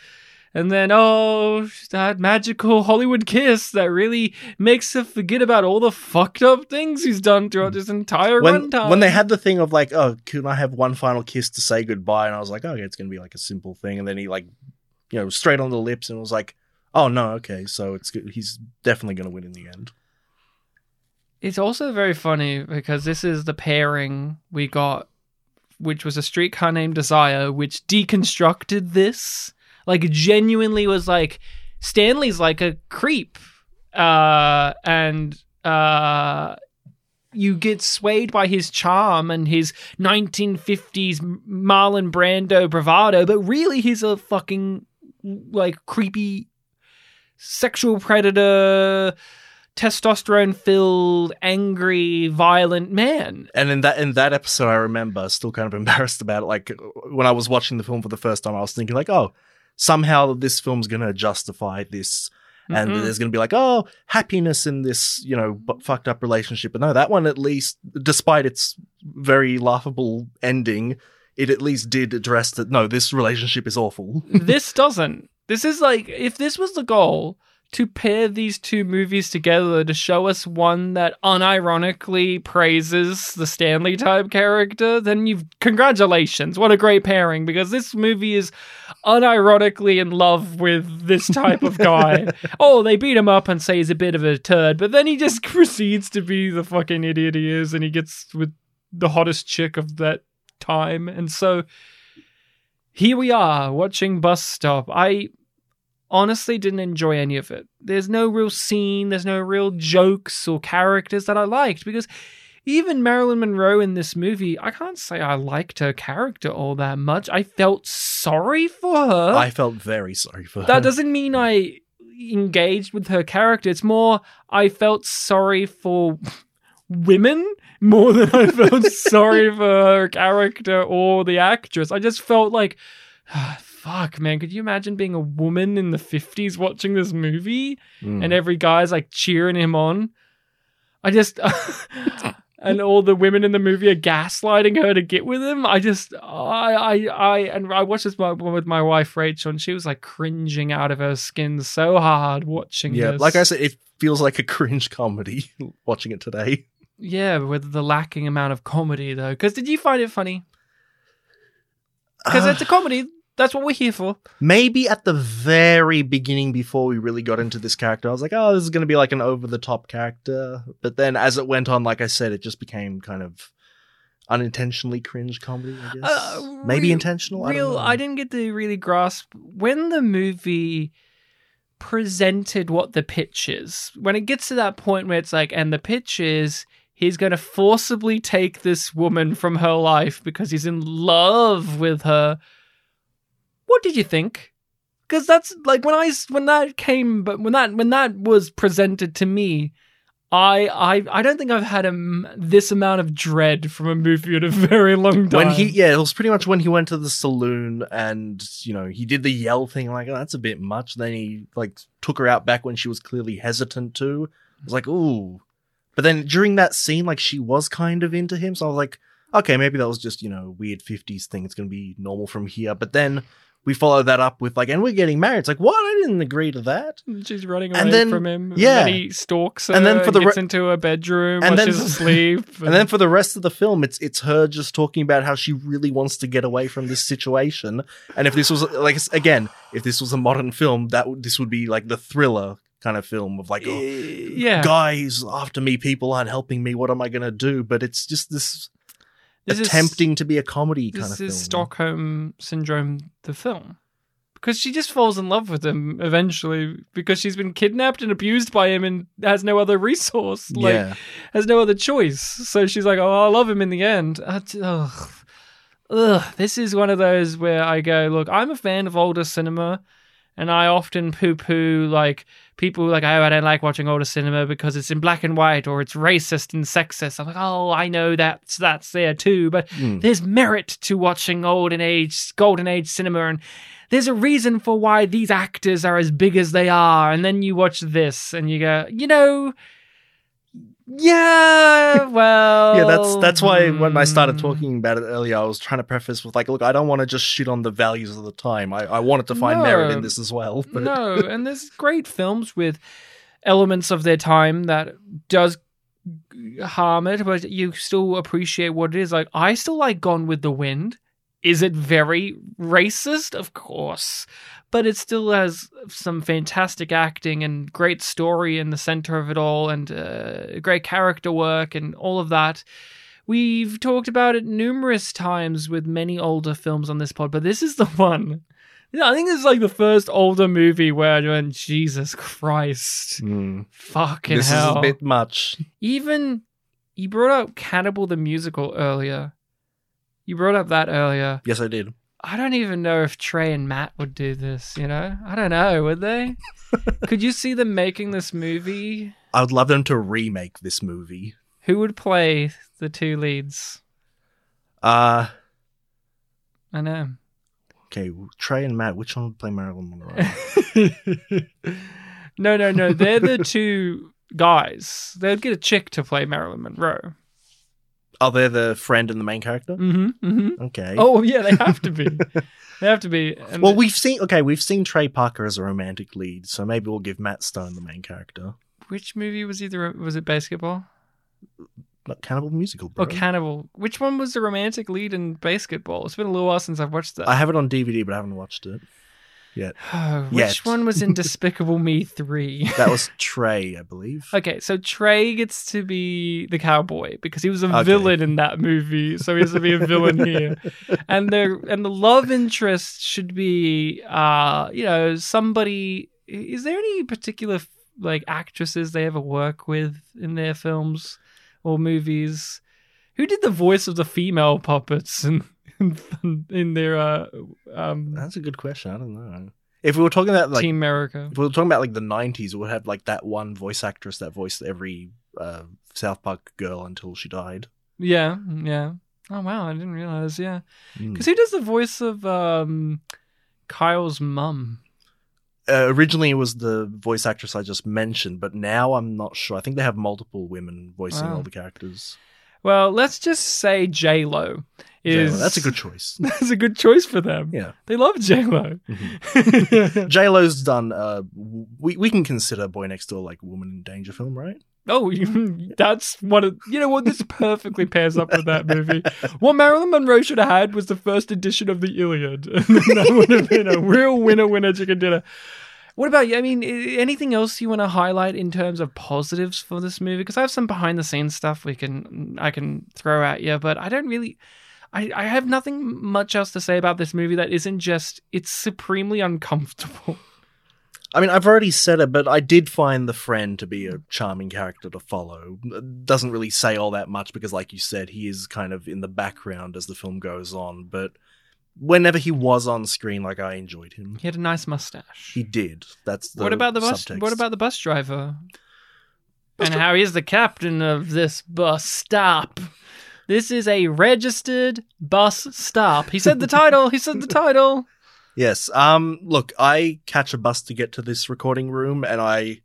And then, oh, that magical Hollywood kiss that really makes her forget about all the fucked up things he's done throughout this entire When runtime. when they had the thing of like, oh, can I have one final kiss to say goodbye? And I was like, okay, it's gonna be like a simple thing. And then he like, you know, straight on the lips and was like, oh no, okay, so it's good. he's definitely gonna win in the end. It's also very funny because this is the pairing we got, which was a streetcar named Desire, which deconstructed this. Like, genuinely was like, Stanley's like a creep. Uh, and, uh, you get swayed by his charm and his 1950s Marlon Brando bravado, but really he's a fucking, like, creepy sexual predator testosterone filled, angry, violent man. And in that in that episode, I remember still kind of embarrassed about it. Like when I was watching the film for the first time, I was thinking like, oh, somehow this film's gonna justify this, and Mhm. there's gonna be like, oh, happiness in this, you know, bu- fucked up relationship. But no, that one at least, despite its very laughable ending, it at least did address that. No, this relationship is awful. this doesn't. This is like if this was the goal to pair these two movies together to show us one that unironically praises the Stanley type character, then you've congratulations. What a great pairing because this movie is unironically in love with this type of guy. *laughs* oh, they beat him up and say he's a bit of a turd, but then he just *laughs* proceeds to be the fucking idiot he is and he gets with the hottest chick of that time. And so here we are watching Bus Stop. I honestly didn't enjoy any of it. There's no real scene, there's no real jokes or characters that I liked because even Marilyn Monroe in this movie, I can't say I liked her character all that much. I felt sorry for her. I felt very sorry for her. that doesn't mean I engaged with her character. It's more I felt sorry for women more than I felt *laughs* sorry for her character or the actress. I just felt like, *sighs* fuck, man, could you imagine being a woman in the 50s watching this movie Mm. and every guy's like cheering him on? I just. *laughs* And all the women in the movie are gaslighting her to get with him. I just, I, I, I, and I watched this with with my wife Rachel, and she was like cringing out of her skin so hard watching yeah, this. like I said, it feels like a cringe comedy *laughs* watching it today. Yeah, with the lacking amount of comedy though. Because did you find it funny? Because Uh, it's a comedy. That's what we're here for. maybe at the very beginning before we really got into this character i was like oh this is going to be like an over the top character but then as it went on like i said it just became kind of unintentionally cringe comedy. I guess Uh, maybe real- intentional. I, Real, don't know. I didn't get to really grasp when the movie presented what the pitch is. When it gets to that point where it's like, and the pitch is he's going to forcibly take this woman from her life because he's in love with her. What did you think? Because that's like when I when that came, but when that when that was presented to me, I I I don't think I've had a this amount of dread from a movie in a *laughs* very long time. when he yeah it was pretty much when he went to the saloon and you know he did the yell thing like oh, that's a bit much. Then he like took her out back when she was clearly hesitant to. It was like ooh. But then during that scene like she was kind of into him so i was like okay maybe that was just you know weird 50s thing. It's gonna be normal from here. But then we follow that up with like and we're getting married it's like what i didn't agree to that She's running away And then- from him. yeah. And then he stalks her And and then for the gets into her bedroom And then- she's *laughs* asleep. and then for the rest of the film it's it's her just talking about how she really wants to get away from this situation and if this was like again if this was a modern film that this would be like the thriller kind of film of like oh, yeah, guys after me people aren't helping me what am i to do but it's just this, this is- attempting to be a comedy kind This is Stockholm Syndrome, the film. Because she just falls in love with him eventually because she's been kidnapped and abused by him and has no other resource. Like, yeah has no other choice. So she's like, "Oh, I love him in the end." Ugh. Ugh. This is one of those where I go, "Look, I'm a fan of older cinema, and I often poo-poo like people like, oh, I don't like watching older cinema because it's in black and white or it's racist and sexist." I'm like, "Oh, I know that's that's there too, but Mm. there's merit to watching golden age golden age cinema and." There's a reason for why these actors are as big as they are, and then you watch this and you go, you know, yeah, well, yeah that's that's why when i started hmm. talking about it earlier i was trying to preface with like look i don't want to just shit on the values of the time i, I wanted to find merit in this as well *laughs* but no, and there's great films with elements of their time that does harm it, but you still appreciate what it is. Like I still like Gone with the Wind. Is it very racist? Of course. But it still has some fantastic acting and great story in the center of it all and uh, great character work and all of that. We've talked about it numerous times with many older films on this pod, but this is the *laughs* one. I think this is like the first older movie where I went, Jesus Christ. Mm. Fucking this hell. is a bit much Even you brought up Cannibal the Musical earlier. You brought up that earlier. yes i did I don't even know if Trey and Matt would do this, you know? I don't know, would they? *laughs* Could you see them making this movie? i would love them to remake this movie Who would play the two leads? uh I know. okay trey and matt which one would play marilyn monroe *laughs* no, no, no. They're the two guys. They'd get a chick to play Marilyn Monroe. Oh they're the friend and the main character Mm-hmm. mm-hmm. okay Oh, yeah, they have to be. *laughs* they have to be. And Well, we've seen okay, we've seen Trey Parker as a romantic lead, so maybe we'll give Matt Stone the main character. which movie was either was it BASEketball Not Cannibal Musical, bro. or Cannibal? Which one was the romantic lead in BASEketball? It's been a little while since I've watched that. I have it on DVD, but I haven't watched it. *sighs* which Yet. one was in *laughs* Despicable Me three? That was *laughs* Trey, I believe. Okay, so Trey gets to be the cowboy because he was a Okay. villain in that movie, so he has to be a villain *laughs* here. And the and the love interest should be, uh, you know, somebody. Is there any particular like actresses they ever work with in their films or movies? Who did the voice of the female puppets in *laughs* in, their uh, um, That's a good question. I don't know. If we were talking about like Team America? if we were talking about like the nineties, we'd have like that one voice actress that voiced every uh, South Park girl until she died. Yeah, yeah. Oh wow, I didn't realize. Yeah. Mm. Because who does the voice of um, Kyle's mum? Uh, originally, it was the voice actress I just mentioned, but now I'm not sure. I think they have multiple women voicing Wow. all the characters. Well, let's just say J Lo is. So that's a good *laughs* choice. That's a good choice for them. Yeah. They love J Lo. J Lo's done. Uh, we we can consider Boy Next Door like Woman in Danger film, right? oh, you- *laughs* that's one of you know what this perfectly pairs up with that movie. What Marilyn Monroe should have had was the first edition of the Iliad, *laughs* and that would have been a real winner, winner chicken dinner. What about you? I mean, anything else you want to highlight in terms of positives for this movie? Because I have some behind the scenes stuff we can I can throw at you, but I don't really. I, I have nothing much else to say about this movie that isn't just it's supremely uncomfortable. *laughs* I mean, I've already said it, but I did find the friend to be a charming character to follow. Doesn't really say all that much because, like you said, he is kind of in the background as the film goes on. But whenever he was on screen, like I enjoyed him. He had a nice mustache. He did. That's the what about the bus? subtext. What about the bus driver? Bus and dri- how he's the captain of this bus stop. This is a registered bus stop. He said the *laughs* title. He said the title. Yes. Um. Look, I catch a bus to get to this recording room, and I.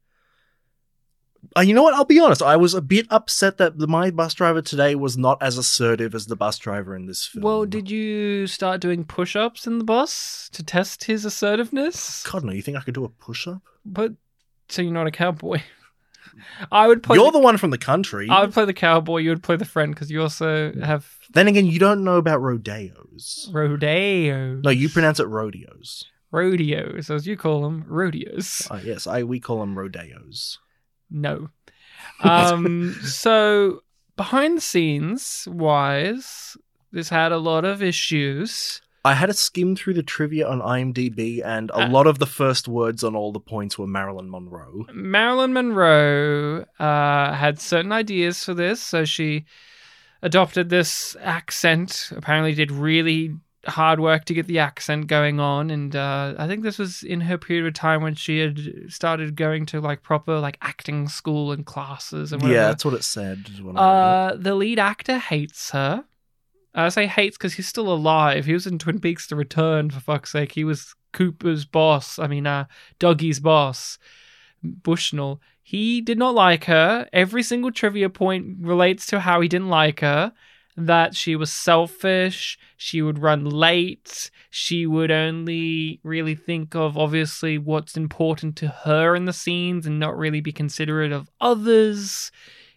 Uh, you know what? I'll be honest. I was a bit upset that the, my bus driver today was not as assertive as the bus driver in this film. Well, did you start doing push-ups in the bus to test his assertiveness? God no! You think I could do a push-up? But so you're not a cowboy. *laughs* I would play. You're the, the one from the country. I would play the cowboy. You would play the friend because you also have Then again, you don't know about rodeos. rodeo. No, you pronounce it rodeos. rodeos, as you call them, rodeos. Uh, yes, I we call them rodeos. No. *laughs* Um, so behind the scenes wise, this had a lot of issues. I had a skim through the trivia on IMDb, and a Uh, lot of the first words on all the points were Marilyn Monroe. Marilyn Monroe uh, had certain ideas for this, so she adopted this accent. Apparently, did really hard work to get the accent going on, and uh, I think this was in her period of time when she had started going to like proper like acting school and classes and whatever. Yeah, that's what it said. When I read it. Uh, the lead actor hates her. I say hates because he's still alive. He was in Twin Peaks: The Return. For fuck's sake, he was Cooper's boss. I mean, uh, Dougie's boss, Bushnell. He did not like her. Every single trivia point relates to how he didn't like her. That she was selfish. She would run late. She would only really think of obviously what's important to her in the scenes and not really be considerate of others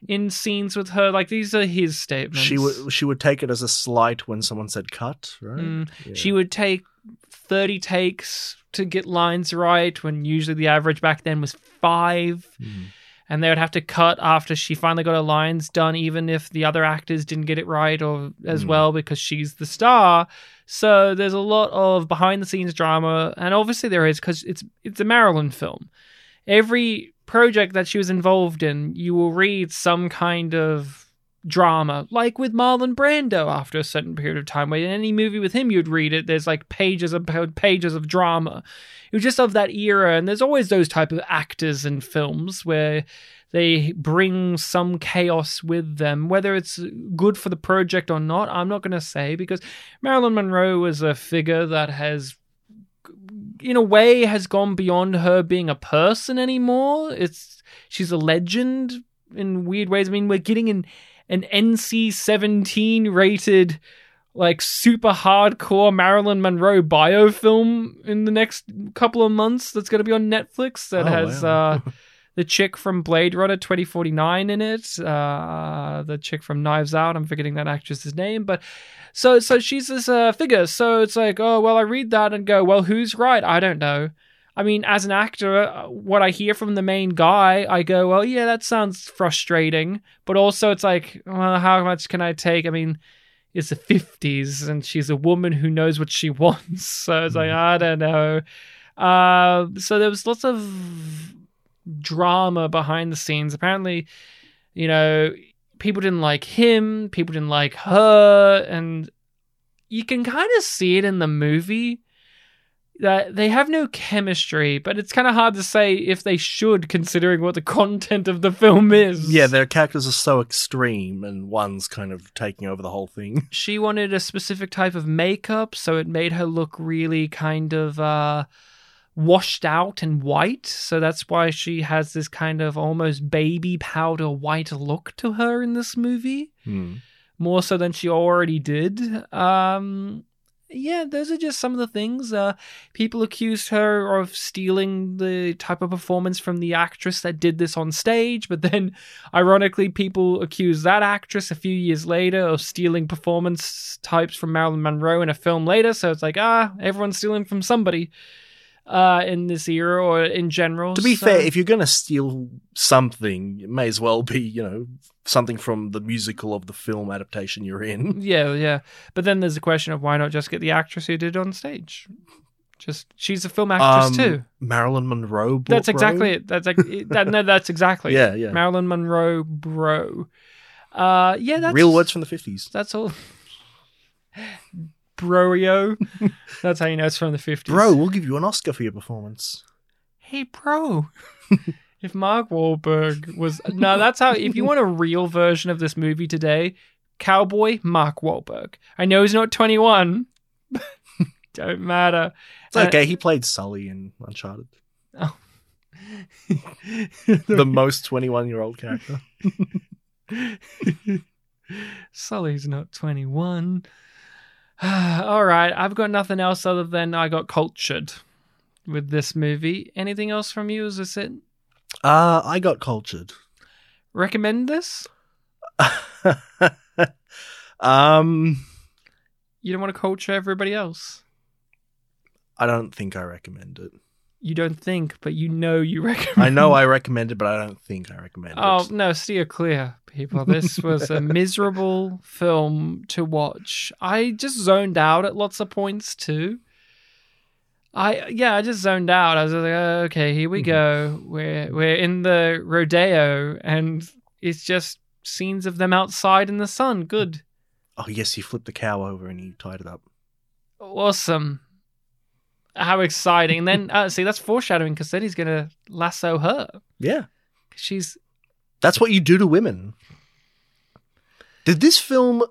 in scenes with her. Like these are his statements. she would she would take it as a slight when someone said cut, right? Mm, Yeah. She would take 30 takes to get lines right when usually the average back then was five. Mm. And they would have to cut after she finally got her lines done, even if the other actors didn't get it right or as Mm. well, because she's the star. So there's a lot of behind the scenes drama, and obviously there is because it's it's a Marilyn film. Every project that she was involved in, you will read some kind of drama, like with Marlon Brando after a certain period of time. Where in any movie with him, you'd read it. There's like pages of pages of drama. It was just of that era, and there's always those type of actors in films where they bring some chaos with them. Whether it's good for the project or not, I'm not going to say because Marilyn Monroe was a figure that has in a way has gone beyond her being a person anymore. It's she's a legend in weird ways. I mean, we're getting an an NC-17 rated like super hardcore Marilyn Monroe biofilm in the next couple of months that's going to be on Netflix that Oh, has wow. uh *laughs* the chick from Blade Runner 2049 in it, uh the chick from Knives Out, I'm forgetting that actress's name, but so so she's this uh, figure. So it's like, oh well, I read that and go, well, who's right? I don't know. I mean, as an actor, uh, what I hear from the main guy, I go, well, yeah, that sounds frustrating. But also, it's like, well, how much can I take? I mean, it's the fifties, and she's a woman who knows what she *laughs* wants. So it's like, I don't know. Uh, so there was lots of drama behind the scenes. Apparently, you know, people didn't like him, people didn't like her, and you can kind of see it in the movie that they have no chemistry, but it's kind of hard to say if they should, considering what the *laughs* content of the film is. Yeah, their characters are so extreme, and one's kind of taking over the whole thing. *laughs* she wanted a specific type of makeup, so it made her look really kind of uh, washed out and white. So that's why she has this kind of almost baby powder white look to her in this movie, more so than she already did. Um, yeah, those are just some of the things. Uh, people accused her of stealing the type of performance from the actress that did this on stage, but then, *laughs* ironically, people accused that actress a few years later of stealing performance types from Marilyn Monroe in a film later. So it's like, ah, everyone's stealing from somebody. Uh, in this era or in general. To be so- fair, if you're going to steal something, it may as well be, you know, something from the musical of the film adaptation you're in. *laughs* yeah, yeah. But then there's the question of why not just get the actress who did it on stage? Just she's a film actress Um, too. Marilyn Monroe. bro- That's exactly it. That's like that. No, that's exactly. *laughs* it. Yeah, yeah. Marilyn Monroe, bro. Uh, yeah, that's Real words from the 50s. That's all. Broyo. That's how you know it's from the fifties. Bro, we'll give you an Oscar for your performance. hey, bro. *laughs* if Mark Wahlberg was no, that's how. If you want a real version of this movie today, Cowboy Mark Wahlberg. I know he's not twenty one. *laughs* Don't matter. It's Uh, okay. he played Sully in Uncharted. Oh. *laughs* The most 21 year old character. Sully's not 21. *sighs* All right, I've got nothing else other than I got cultured with this movie. Anything else from you? Is this it? Uh, I got cultured. Recommend this? *laughs* um, You don't want to culture everybody else. I don't think I recommend it. You don't think, but you know you *laughs* recommend. I know I recommend it, but I don't think I recommend it. Oh no, steer clear, people. This was a *laughs* miserable film to watch. I just zoned out at lots of points too. I yeah, I just zoned out. I was like, oh, okay, here we Mhm. go. We're we're in the rodeo, and it's just scenes of them outside in the sun. Good, Oh, yes, you flipped the cow over and you tied it up. awesome. How exciting! And then uh, see, that's foreshadowing because then he's gonna lasso her. Yeah. She's That's what you do to women. Did this film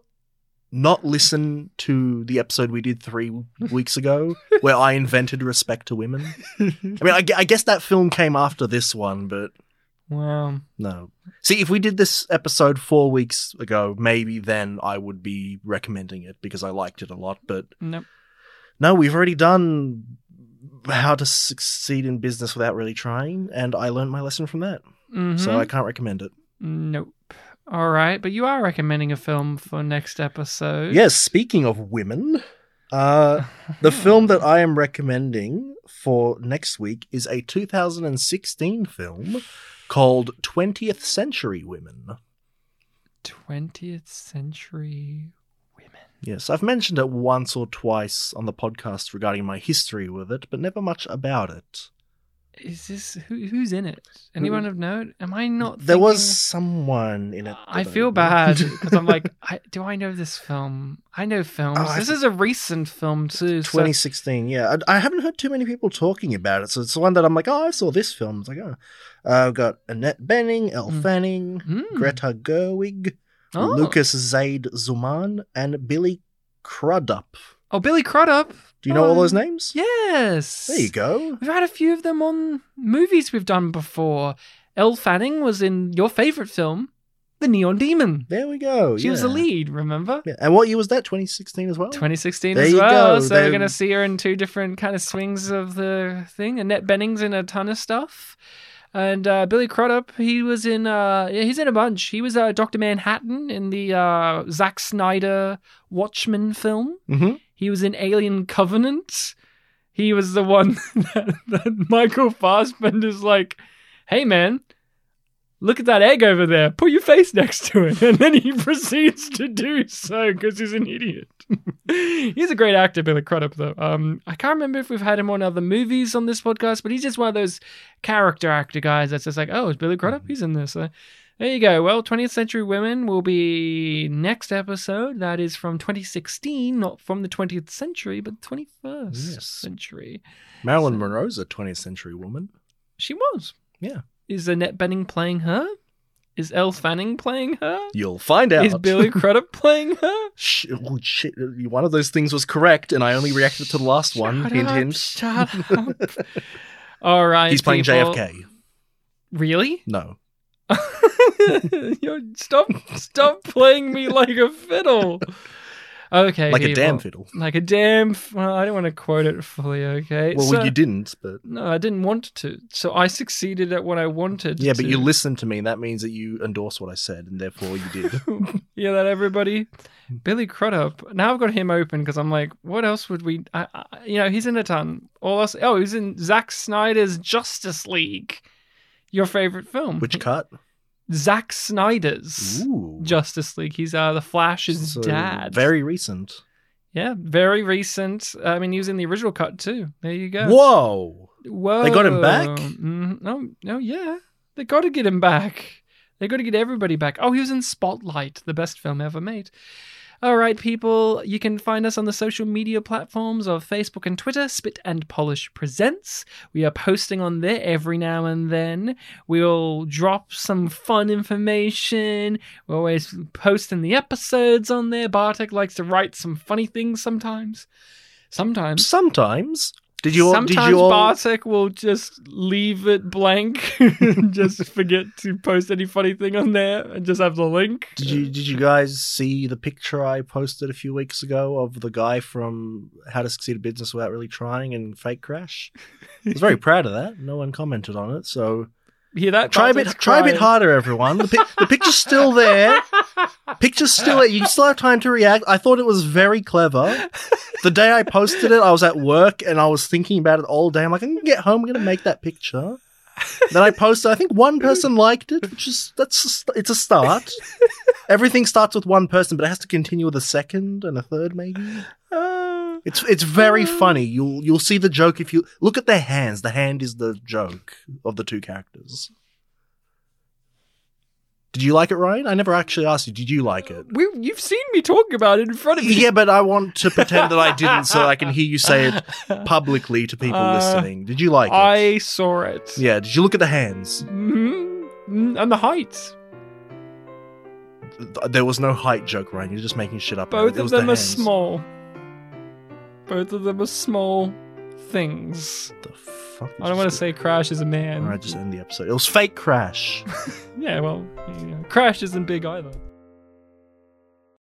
not listen to the episode we did three weeks ago *laughs* where I invented respect to women? I mean, I, I guess that film came after this one, but wow. no. See, if we did this episode four weeks ago, maybe then I would be recommending it because I liked it a lot. But Nope. No, we've already done how to succeed in business without really trying, and I learned my lesson from that. Mhm. So I can't recommend it. Nope. All right, but you are recommending a film for next episode. Yes, speaking of women, uh, *laughs* the film that I am recommending for next week is a 2016 film called 20th Century Women. 20th century women. Yes, I've mentioned it once or twice on the podcast regarding my history with it, but never much about it. Is this who, who's in it? Anyone of note? Am I not? There thinking- was someone in it. I feel bad *laughs* because I'm like, I, do I know this film? I know films. Oh, this th- is a recent film too. so- 2016, yeah. I, I haven't heard too many people talking about it, so it's the one that I'm like, oh, I saw this film. It's like, oh. Uh, I've got Annette Bening, Elle Mm. Fanning, Mm. Greta Gerwig, Oh. Lucas Zaid Zumann, and Billy Crudup. Oh, Billy Crudup. Do you know all those Oh, names? Yes. There you go. We've had a few of them on movies we've done before. Elle Fanning was in your favorite film, The Neon Demon. There we go. She was the lead, remember? Yeah. And what year was that? 2016 as well? 2016 There as you well. go. So They- we're going to see her in two different kind of swings of the thing. Annette Bening's in a ton of stuff. And uh, Billy Crudup, he was in, uh, yeah, he's in a bunch. He was uh, Dr. Manhattan in the uh, Zack Snyder Watchmen film. hmm He was in Alien Covenant. He was the one *laughs* that, that Michael Fassbender's like, hey man, look at that egg over there. Put your face next to it. *laughs* And then he *laughs* proceeds to do so because he's an idiot. *laughs* he's a great actor, Billy Crudup, though. Um, I can't remember if we've had him on other movies on this podcast, but he's just one of those character actor guys that's just like, oh, it's Billy Crudup? He's in this. Uh, there you go. Well, 20th Century Women will be next episode. That is from 2016, not from the 20th century, but 21st Yes. century. Marilyn Monroe's a 20th century woman. She was. Yeah. Is Annette Bening playing her? Is Elle Fanning playing her? You'll find out. Is Billy *laughs* Crudup playing her? Sh- oh, shit. One of those things was correct, and I only reacted to the last one. Shut hint, up, hint. Shut *laughs* up. All right. He's playing people. JFK. Really? No. *laughs* Stop! Stop playing me like a fiddle. Okay, like a damn fiddle. Like a damn. f- Well, I don't want to quote it fully. Okay. Well, So- you didn't, but No, I didn't want to. So I succeeded at what I wanted. yeah, but to. you listened to me. That means that you endorse what I said, and therefore you did. *laughs* yeah, that, everybody? Billy Crudup. Now I've got him open because I'm like, what else would we? I, I, you know, he's in a ton. All else. Oh, he's in Zack Snyder's Justice League. Your favorite film? Which cut? Zack Snyder's Ooh, Justice League. He's uh the Flash's So, dad. Very recent. yeah, very recent. I mean, he was in the original cut too. There you go. Whoa! Whoa. They got him back? Mm, no, no, yeah. They got to get him back. They got to get everybody back. Oh, he was in Spotlight, the best film ever made. All right, people, you can find us on the social media platforms of Facebook and Twitter, Spit and Polish Presents. We are posting on there every now and then. We'll drop some fun information. We're always posting the episodes on there. Bartek likes to write some funny things sometimes. Sometimes. Sometimes. Did you all? Sometimes did you all? Bartek will just leave it blank, *laughs* just forget to post any funny thing on there, and just have the link. Did you did you guys see the picture I posted a few weeks ago of the guy from How to Succeed in Business Without Really Trying and Fake Crash? I was very *laughs* proud of that. No one commented on it, so Hear that? try a bit Bartek's try a bit harder, everyone. The, pic- the picture's still there. Picture's still there. You still have time to react. I thought it was very clever. The day I posted it, I was at work and I was thinking about it all day. I'm like, I can get home, I'm gonna make that picture. Then I posted. I think one person liked it, which is that's a it's a start. *laughs* Everything starts with one person, but it has to continue with a second and a third, maybe. Ah. It's it's very funny. You'll you'll see the joke if you look at their hands. The hand is the joke of the two characters. Did you like it, Ryan? I never actually asked you. Did you like it? we, you've seen me talk about it in front of you. Yeah, but I want to pretend that I didn't, so I can hear you say it *laughs* publicly to people Uh, listening. Did you like it? I saw it. Yeah. Did you look at the hands? Mhm. And the height. There was no height joke, Ryan. You're just making shit up. Both of was the them are small. Both of them are small things. The fuck? I don't want to say Crash is a man. All right, just end the episode. It was fake crash. *laughs* Yeah, well, you know, Crash isn't big either.